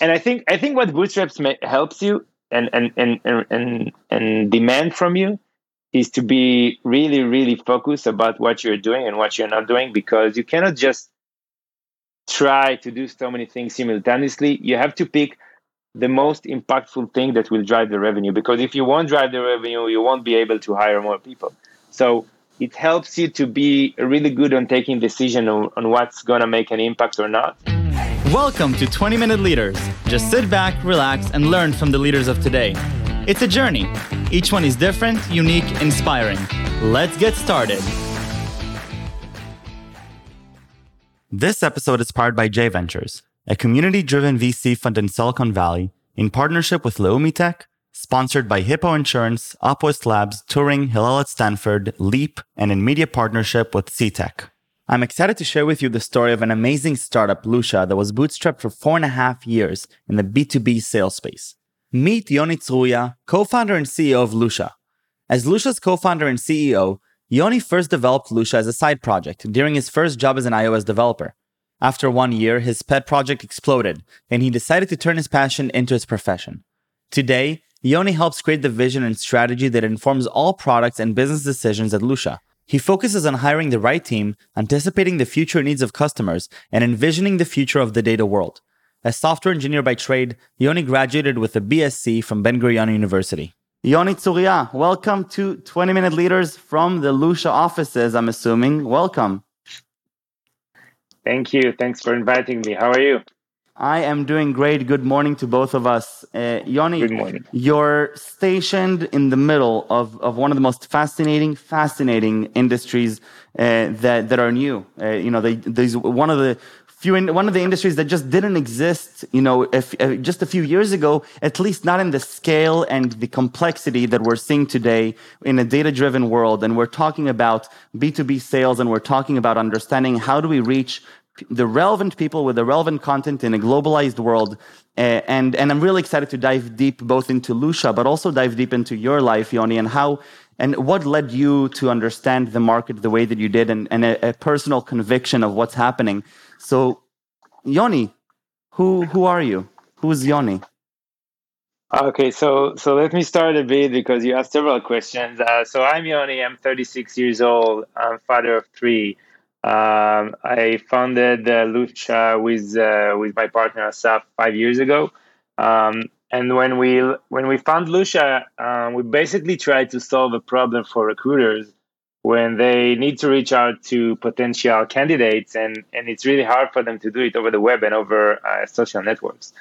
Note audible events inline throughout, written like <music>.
and I think I think what bootstraps helps you and and, and and and and demand from you is to be really really focused about what you're doing and what you're not doing because you cannot just try to do so many things simultaneously. You have to pick the most impactful thing that will drive the revenue because if you won't drive the revenue, you won't be able to hire more people. So it helps you to be really good on taking decision on, on what's going to make an impact or not. Welcome to 20 Minute Leaders. Just sit back, relax, and learn from the leaders of today. It's a journey. Each one is different, unique, inspiring. Let's get started. This episode is powered by J Ventures, a community driven VC fund in Silicon Valley in partnership with Leumi Tech, sponsored by Hippo Insurance, Upwest Labs, Turing, Hillel at Stanford, Leap, and in media partnership with CTech. I'm excited to share with you the story of an amazing startup, Lusha, that was bootstrapped for four and a half years in the B2B sales space. Meet Yoni Tzuria, co-founder and CEO of Lusha. As Lusha's co-founder and CEO, Yoni first developed Lusha as a side project during his first job as an iOS developer. After one year, his pet project exploded, and he decided to turn his passion into his profession. Today, Yoni helps create the vision and strategy that informs all products and business decisions at Lusha. He focuses on hiring the right team, anticipating the future needs of customers, and envisioning the future of the data world. As software engineer by trade, Yoni graduated with a BSc from Ben Gurion University. Yoni Tzuria, welcome to 20 Minute Leaders from the Lusha offices, I'm assuming. Welcome. Thank you. Thanks for inviting me. How are you? I am doing great. Good morning to both of us. Uh, Yoni, Good morning. you're stationed in the middle of, of one of the most fascinating, fascinating industries uh, that, that are new. Uh, you know, they, there's one of the few, in, one of the industries that just didn't exist, you know, if, uh, just a few years ago, at least not in the scale and the complexity that we're seeing today in a data driven world. And we're talking about B2B sales and we're talking about understanding how do we reach the relevant people with the relevant content in a globalized world. Uh, and, and I'm really excited to dive deep both into Lusha, but also dive deep into your life, Yoni, and how and what led you to understand the market the way that you did and, and a, a personal conviction of what's happening. So, Yoni, who, who are you? Who's Yoni? Okay, so so let me start a bit because you asked several questions. Uh, so I'm Yoni. I'm 36 years old. I'm father of three. Um, I founded uh, Lusha with uh, with my partner Asaf five years ago, um, and when we when we found Lusha, um, we basically tried to solve a problem for recruiters when they need to reach out to potential candidates, and and it's really hard for them to do it over the web and over uh, social networks.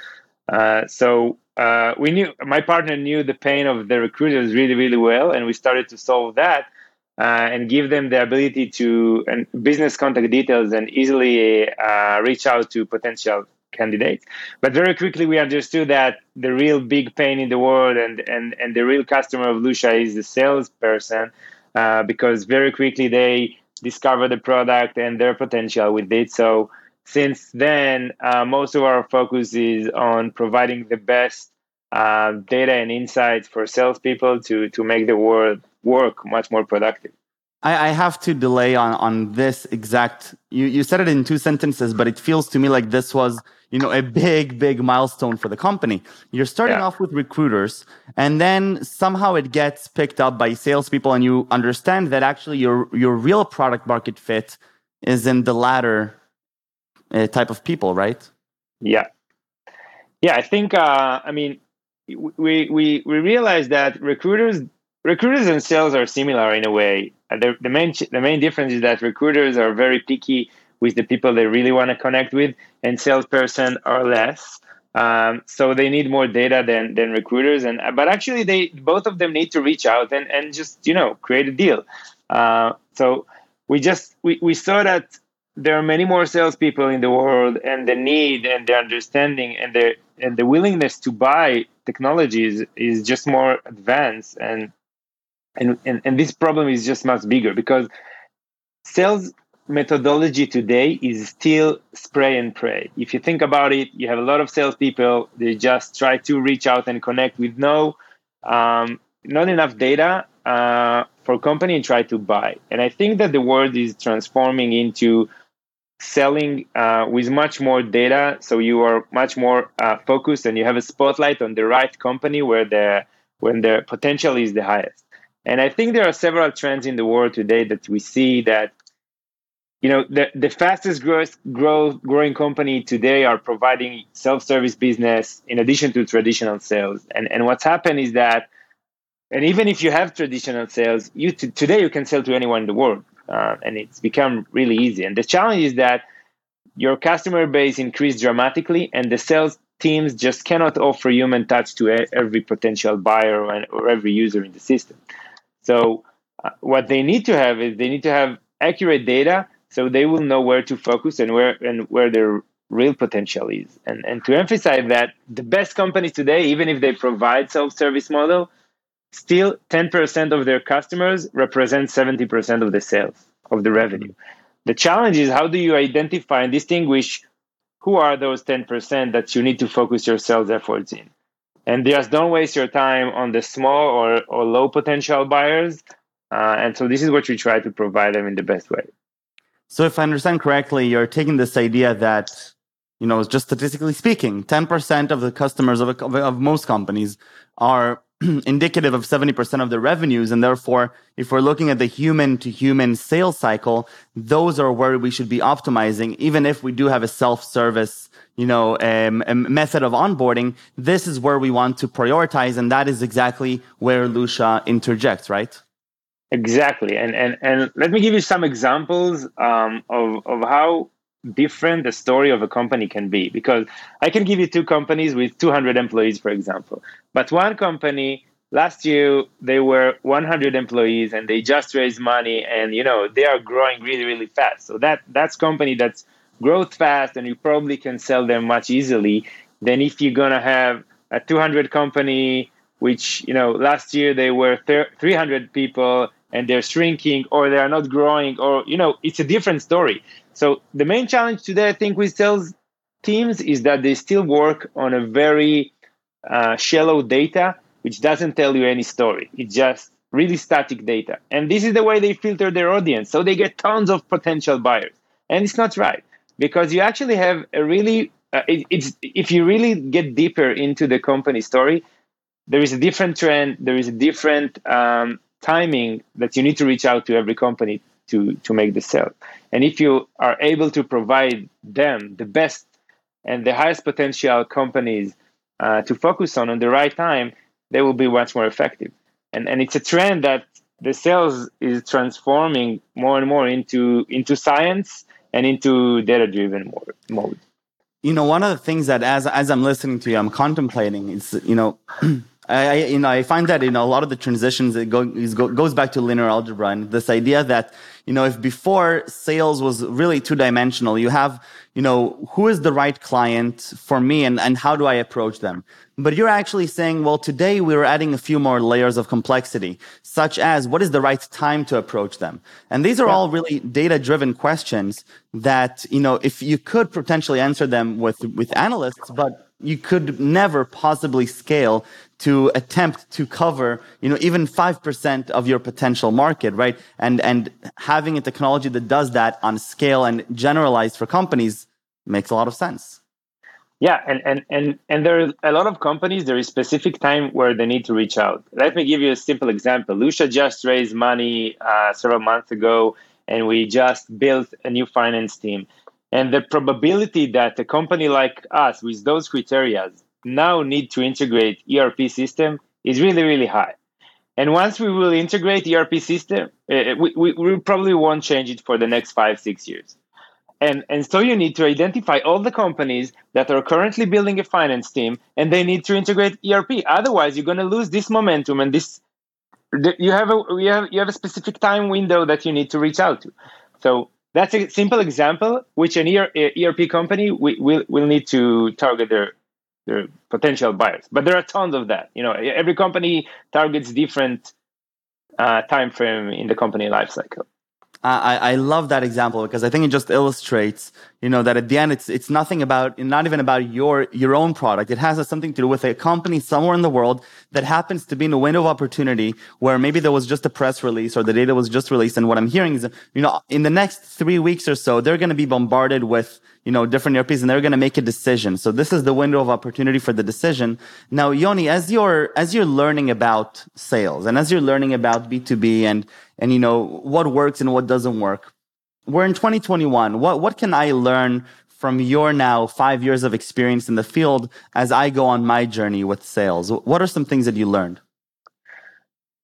Uh, so uh, we knew my partner knew the pain of the recruiters really really well, and we started to solve that uh, and give them the ability to and business contact details and easily uh, reach out to potential candidates. But very quickly we understood that the real big pain in the world and and, and the real customer of Lusha is the salesperson uh, because very quickly they discover the product and their potential with it. So since then, uh, most of our focus is on providing the best uh, data and insights for salespeople to to make the world work much more productive. I, I have to delay on, on this exact. You, you said it in two sentences, but it feels to me like this was, you know, a big, big milestone for the company. You're starting Yeah. off with recruiters, and then somehow it gets picked up by salespeople, and you understand that actually your your real product market fit is in the latter uh, type of people, right? Yeah, yeah. I think. Uh, I mean, we we we realize that recruiters recruiters and sales are similar in a way. Uh, The, the main the main difference is that recruiters are very picky with the people they really want to connect with, and salesperson are less. Um, so they need more data than than recruiters, and but actually they both of them need to reach out and and just you know create a deal. Uh, so we just we, we saw that there are many more salespeople in the world, and the need and the understanding and the and the willingness to buy technologies is just more advanced and and, and and this problem is just much bigger because sales methodology today is still spray and pray. If you think about it, you have a lot of salespeople. They just try to reach out and connect with no, um, not enough data uh, for company and try to buy. And I think that the world is transforming into selling uh, with much more data, so you are much more uh, focused and you have a spotlight on the right company where the when the potential is the highest. And I think there are several trends in the world today that we see that you know the, the fastest growth, growth growing company today are providing self-service business in addition to traditional sales. And and what's happened is that and even if you have traditional sales you t- today you can sell to anyone in the world uh, and it's become really easy. And the challenge is that your customer base increased dramatically and the sales teams just cannot offer human touch to every potential buyer or, or every user in the system so uh, what they need to have is they need to have accurate data so they will know where to focus and where and where their real potential is. And and to emphasize that the best companies today, even if they provide self-service model, still 10% of their customers represent 70% of the sales of the revenue. The challenge is how do you identify and distinguish who are those 10% that you need to focus your sales efforts in? And just don't waste your time on the small or, or low potential buyers. Uh, and so this is what we try to provide them in the best way. So if I understand correctly, you're taking this idea that, you know, just statistically speaking, 10% of the customers of, of, of most companies are <clears throat> indicative of 70% of the revenues. And therefore, if we're looking at the human to human sales cycle, those are where we should be optimizing, even if we do have a self-service, you know, um, method of onboarding. This is where we want to prioritize. And that is exactly where Lusha interjects, right? Exactly, and and and let me give you some examples um, of of how different the story of a company can be. Because I can give you two companies with 200 employees, for example, but one company last year they were 100 employees and they just raised money, and you know they are growing really really fast. So that that's company that's growth fast, and you probably can sell them much easily than if you're gonna have a 200 company which you know last year they were 300 people and they're shrinking or they are not growing or you know it's a different story. So the main challenge today i think with sales teams is that they still work on a very uh, shallow data which doesn't tell you any story. It's just really static data. And this is the way they filter their audience. So they get tons of potential buyers. And it's not right because you actually have a really uh, it, it's if you really get deeper into the company story there is a different trend. There is a different um, timing that you need to reach out to every company to to make the sale. And if you are able to provide them the best and the highest potential companies uh, to focus on on the right time they will be much more effective. And and it's a trend that the sales is transforming more and more into into science and into data driven mode. You know one of the things that as as i'm listening to you i'm contemplating is you know <clears throat> I, you know, I find that you know a lot of the transitions it go, go, goes back to linear algebra and this idea that you know if before sales was really two dimensional, you have you know who is the right client for me and and how do I approach them. But you're actually saying, well, today we're adding a few more layers of complexity, such as what is the right time to approach them, and these are yeah. all really data driven questions that you know if you could potentially answer them with with analysts, but you could never possibly scale to attempt to cover, you know, even 5% of your potential market, right? And, and having a technology that does that on scale and generalized for companies makes a lot of sense. Yeah, and, and, and, and there are a lot of companies, there is specific time where they need to reach out. Let me give you a simple example. Lusha just raised money uh, several months ago, and we just built a new finance team. And the probability that a company like us with those criteria now need to integrate ERP system is really, really high. And once we will integrate ERP system, uh, we, we, we probably won't change it for the next five, six years. And, and so you need to identify all the companies that are currently building a finance team and they need to integrate ERP. Otherwise, you're going to lose this momentum and this you have a you have you have a specific time window that you need to reach out to. So that's a simple example which an ERP company will will need to target their potential buyers. But there are tons of that. You know, every company targets different uh, time frame in the company lifecycle. I, I love that example because I think it just illustrates, you know that at the end it's it's nothing about not even about your your own product. It has something to do with a company somewhere in the world that happens to be in a window of opportunity where maybe there was just a press release or the data was just released. And what i'm hearing is you know in the next 3 weeks or so they're going to be bombarded with you know different ERPs and they're going to make a decision. So this is the window of opportunity for the decision. Now Yoni as you're as you're learning about sales and as you're learning about B2B and and you know what works and what doesn't work we're in 2021. What, what can I learn from your now five years of experience in the field as I go on my journey with sales? What are some things that you learned?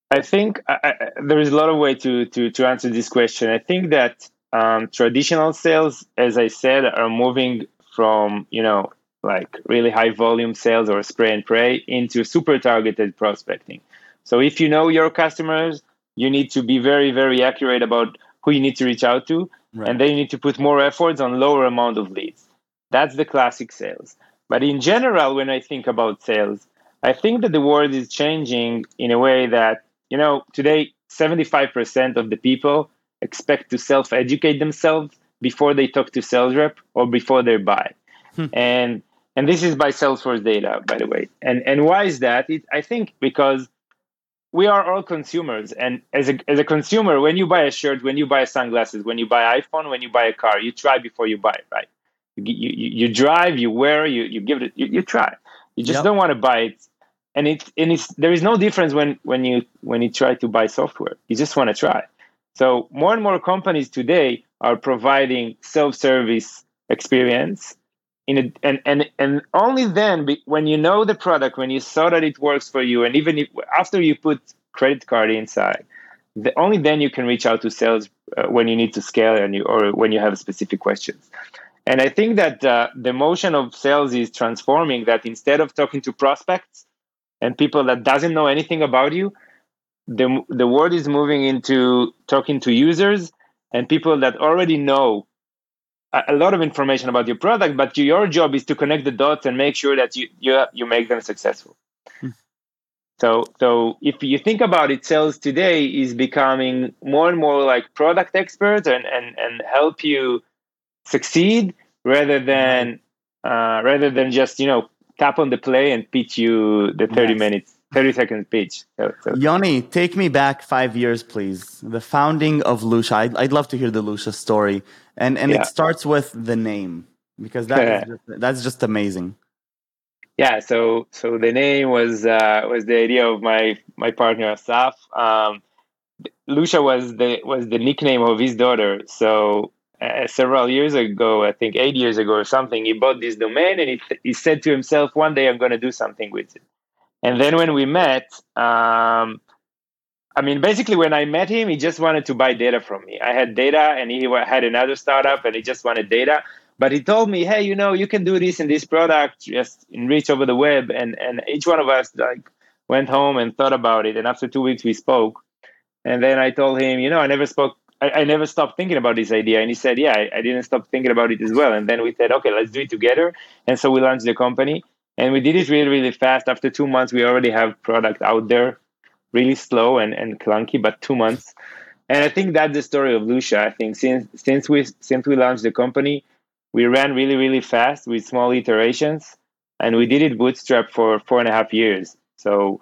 I think I, I, there is a lot of way to, to, to answer this question. I think that um, traditional sales, as I said, are moving from, you know, like really high volume sales or spray and pray into super targeted prospecting. So if you know your customers, you need to be very, very accurate about who you need to reach out to, right. and then you need to put more efforts on lower amount of leads. That's the classic sales. But in general, when I think about sales, I think that the world is changing in a way that, you know, today 75% of the people expect to self-educate themselves before they talk to sales rep or before they buy. Hmm. And and this is by Salesforce data, by the way. And and why is that? It, I think because we are all consumers and as a, as a consumer when you buy a shirt when you buy sunglasses when you buy iphone when you buy a car you try before you buy it right? You, you, you drive you wear you, you give it you, you try. You just yep. don't want to buy it. And it's and it's there is no difference when when you when you try to buy software. You just want to try. So more and more companies today are providing self-service experience in a, and and and only then when you know the product when you saw that it works for you and even if, after you put credit card inside the, only then you can reach out to sales uh, when you need to scale and you or when you have specific questions. And i think that uh, the motion of sales is transforming that instead of talking to prospects and people that doesn't know anything about you the the world is moving into talking to users and people that already know a lot of information about your product, but your job is to connect the dots and make sure that you you, you make them successful. Hmm. So, so if you think about it, sales today is becoming more and more like product experts and and and help you succeed rather than uh, rather than just you know tap on the play and pitch you the 30 yes. minutes 30 second pitch so, so. yoni take me back five years please the founding of Lusha. I'd, I'd love to hear the Lusha story and and yeah. it starts with the name because that <laughs> just, that's just amazing yeah so so the name was uh, was the idea of my my partner Asaf um, Lusha was the was the nickname of his daughter so uh, several years ago I think eight years ago or something he bought this domain and he, he said to himself one day I'm going to do something with it and then when we met um, I mean, basically, when I met him, he just wanted to buy data from me. I had data, and he had another startup, and he just wanted data. But he told me, "Hey, you know, you can do this in this product, just enrich over the web." And and each one of us like went home and thought about it. And after two weeks, we spoke. And then I told him, you know, I never spoke. I, I never stopped thinking about this idea. And he said, yeah, I, I didn't stop thinking about it as well. And then we said, okay, let's do it together. And so we launched the company, and we did it really, really fast. After two months, we already have product out there really slow and, and clunky, but two months. And I think that's the story of Lusha I think since since we since we launched the company, we ran really really fast with small iterations, and we did it bootstrap for four and a half years. So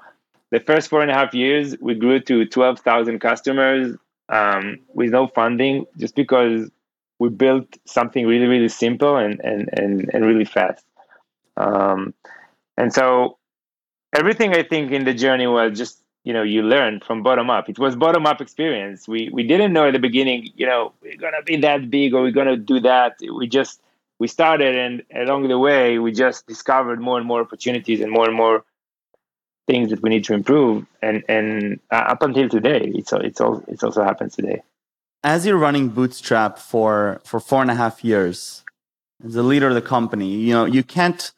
the first four and a half years, we grew to twelve thousand customers um, with no funding, just because we built something really really simple and and and, and really fast. Um, and so everything I think in the journey was just you know you learn from bottom up. It was bottom up experience. We we didn't know at the beginning you know we're gonna be that big or we're gonna do that. We just we started and along the way we just discovered more and more opportunities and more and more things that we need to improve. And and uh, up until today it's it's all it's also happens today. As you're running bootstrap for for four and a half years as a leader of the company you know you can't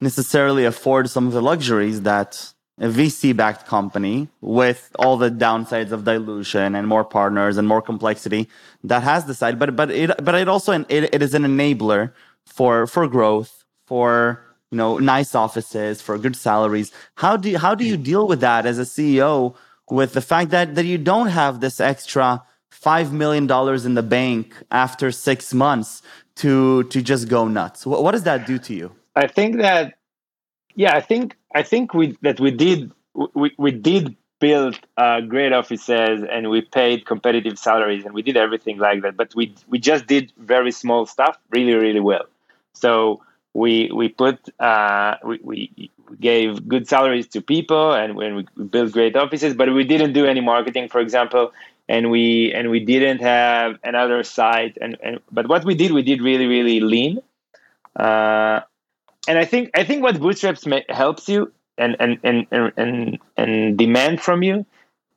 necessarily afford some of the luxuries that a VC backed company with all the downsides of dilution and more partners and more complexity that has the side, but, but it, but it also, it, it is an enabler for, for growth, for, you know, nice offices, for good salaries. How do you, how do you deal with that as a CEO with the fact that, that you don't have this extra five million dollars in the bank after six months to to just go nuts. What, what does that do to you? I think that yeah, I think I think we that we did we, we did build uh, great offices and we paid competitive salaries and we did everything like that. But we we just did very small stuff really really well. So we we put uh, we, we gave good salaries to people and when we built great offices, but we didn't do any marketing, for example, and we and we didn't have another site. And, and but what we did, we did really really lean. Uh, and I think I think what bootstraps helps you and and, and and and and demand from you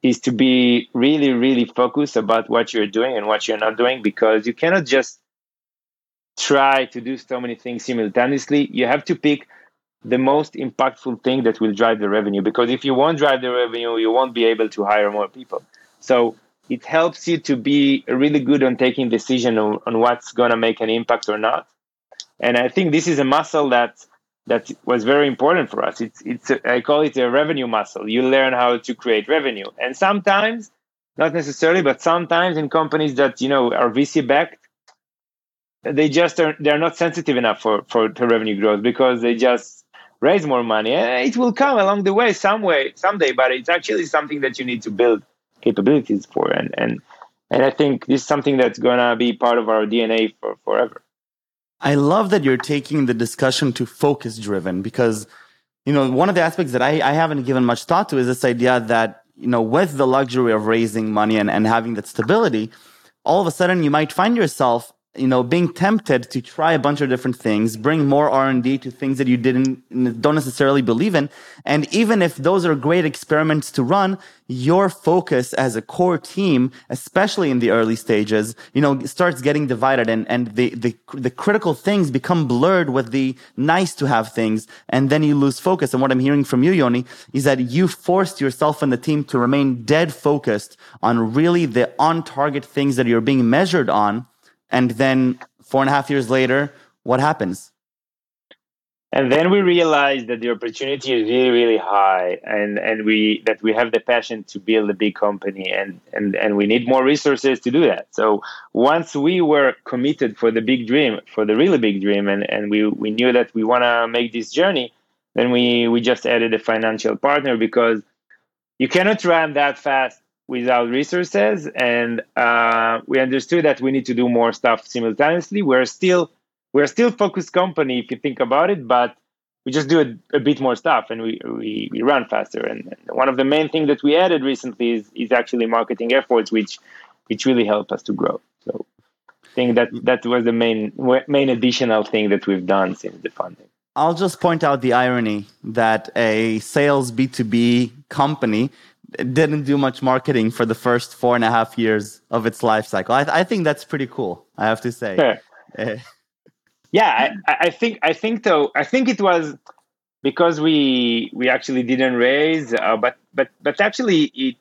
is to be really really focused about what you're doing and what you're not doing because you cannot just try to do so many things simultaneously. You have to pick the most impactful thing that will drive the revenue because if you won't drive the revenue, you won't be able to hire more people. So it helps you to be really good on taking decision on, on what's going to make an impact or not and I think this is a muscle that that was very important for us. It's it's a, I call it a revenue muscle. You learn how to create revenue, and sometimes, not necessarily, but sometimes in companies that you know are VC backed, they just are they're not sensitive enough for for to revenue growth because they just raise more money. It will come along the way, some way, someday. But it's actually something that you need to build capabilities for, and and and I think this is something that's gonna be part of our DNA for forever. I love that you're taking the discussion to focus driven because, you know, one of the aspects that I, I haven't given much thought to is this idea that, you know, with the luxury of raising money and, and having that stability, all of a sudden you might find yourself you know being tempted to try a bunch of different things bring more r&d to things that you didn't don't necessarily believe in. And even if those are great experiments to run your focus as a core team especially in the early stages you know starts getting divided and and the the, the critical things become blurred with the nice to have things. And then you lose focus. And what i'm hearing from you yoni is that you forced yourself and the team to remain dead focused on really the on target things that you're being measured on and then four and a half years later, what happens? And then we realized that the opportunity is really, really high, and and we that we have the passion to build a big company, and and and we need more resources to do that. So once we were committed for the big dream, for the really big dream, and and we we knew that we want to make this journey, then we we just added a financial partner because you cannot run that fast without resources and uh, we understood that we need to do more stuff simultaneously. We're still we're still focused company if you think about it but we just do a, a bit more stuff and we, we, we run faster. And, and, one of the main things that we added recently is, is actually marketing efforts which which really help us to grow. So i think that that was the main main additional thing that we've done since the funding I'll just point out the irony that a sales B2B company didn't do much marketing for the first four and a half years of its life cycle. I, I think that's pretty cool. I have to say. Sure. Eh. yeah, I, I, think I think though I think it was because we we actually didn't raise, uh, but but but actually it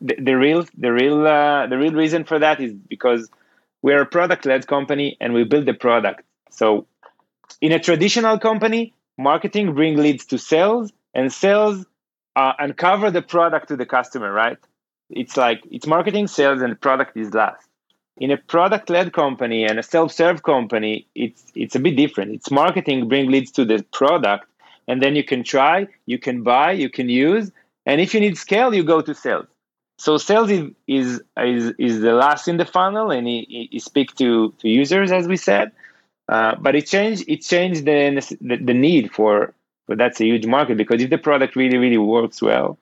the, the real the real uh, the real reason for that is because we're a product led company and we build the product. So in a traditional company, marketing bring leads to sales and sales uh, uncover the product to the customer, right? It's like it's marketing, sales, and the product is last. In a product-led company and a self-serve company, it's it's a bit different. It's marketing bring leads to the product, and then you can try, you can buy, you can use, and if you need scale, you go to sales. So sales is is is, is the last in the funnel, and he speak to to users as we said. Uh, but it changed it changed the, the the need for but that's a huge market because if the product really really works well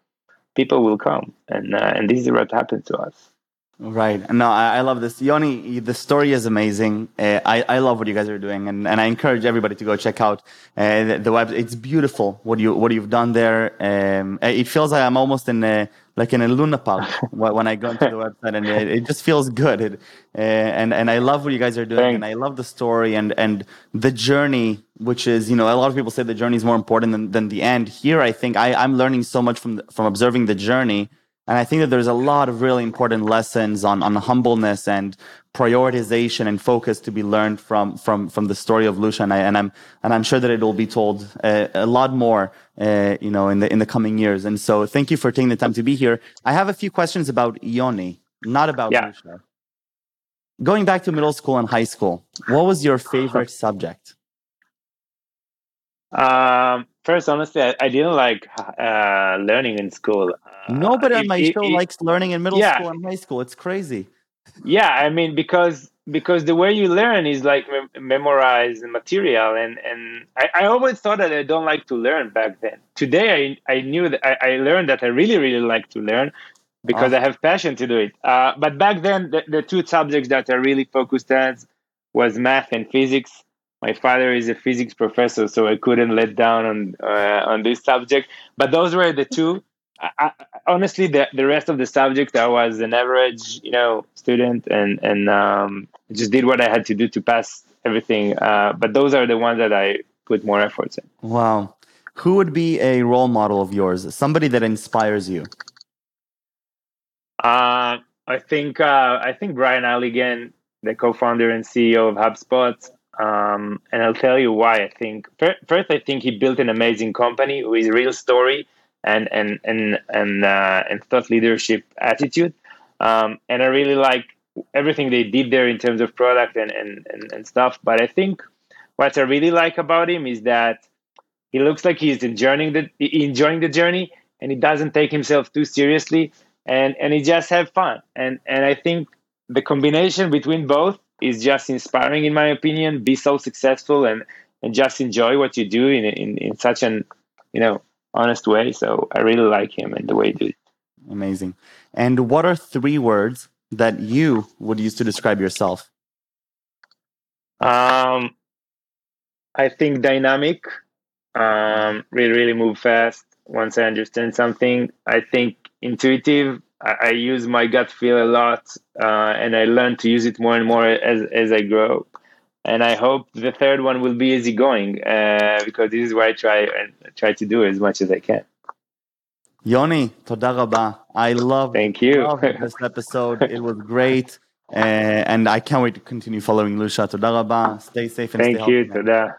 people will come. And uh, and this is what happened to us Right. No, I, I, love this. Yoni, the story is amazing. Uh, I, I love what you guys are doing and, and I encourage everybody to go check out uh, the, the, web. It's beautiful what you, what you've done there. Um, it feels like I'm almost in a, like in a Luna Park <laughs> when I go into the website and it, it just feels good. It, uh, and, and I love what you guys are doing Thanks. and I love the story and, and the journey, which is, you know, a lot of people say the journey is more important than, than the end. Here, I think I, I'm learning so much from, from observing the journey and I think that there's a lot of really important lessons on, on humbleness and prioritization and focus to be learned from, from, from the story of Lusha. And, I, and I'm, and I'm sure that it will be told uh, a lot more, uh, you know, in the, in the coming years. And so thank you for taking the time to be here. I have a few questions about Yoni, not about yeah. Lusha. going back to middle school and high school, what was your favorite <laughs> subject? Um, first, honestly, I, I didn't like uh, learning in school. Uh, Nobody on my it- show it- likes learning in middle Yeah. school and high school. It's crazy. yeah i mean because because the way you learn is like mem- memorize the material and and I, I always thought that i don't like to learn back then today i i knew that i, I learned that i really really like to learn because Ah. i have passion to do it uh, but back then the, the two subjects that i really focused on was math and physics my father is a physics professor so i couldn't let down on uh, on this subject but those were the two I, I, honestly, the, the rest of the subject, I was an average, you know, student, and and um, just did what I had to do to pass everything. Uh, but those are the ones that I put more efforts in. Wow. Who would be a role model of yours? Somebody that inspires you? Uh, I think uh, I think Brian Halligan, the co-founder and CEO of HubSpot, um, and I'll tell you why. I think first, I think he built an amazing company with real story and and and and uh, and thought leadership attitude. Um, and I really like everything they did there in terms of product and, and, and, and stuff. But I think what I really like about him is that he looks like he's enjoying the enjoying the journey and he doesn't take himself too seriously and and he just have fun and and I think the combination between both is just inspiring in my opinion. Be so successful and and just enjoy what you do in in, in such an you know honest way. So I really like him and the way he do it Amazing. And what are three words that you would use to describe yourself? um I think dynamic. Um really really move fast once I understand something. I think intuitive I, I use my gut feel a lot uh, and I learn to use it more and more as as I grow and I hope the third one will be easygoing uh, because this is what I try and try to do as much as I can. Yoni, toda rabba. I love, Thank you. love this episode. It was great. Uh, and I can't wait to continue following Lusha. Toda rabba. Stay safe and Thank stay you. healthy. Toda.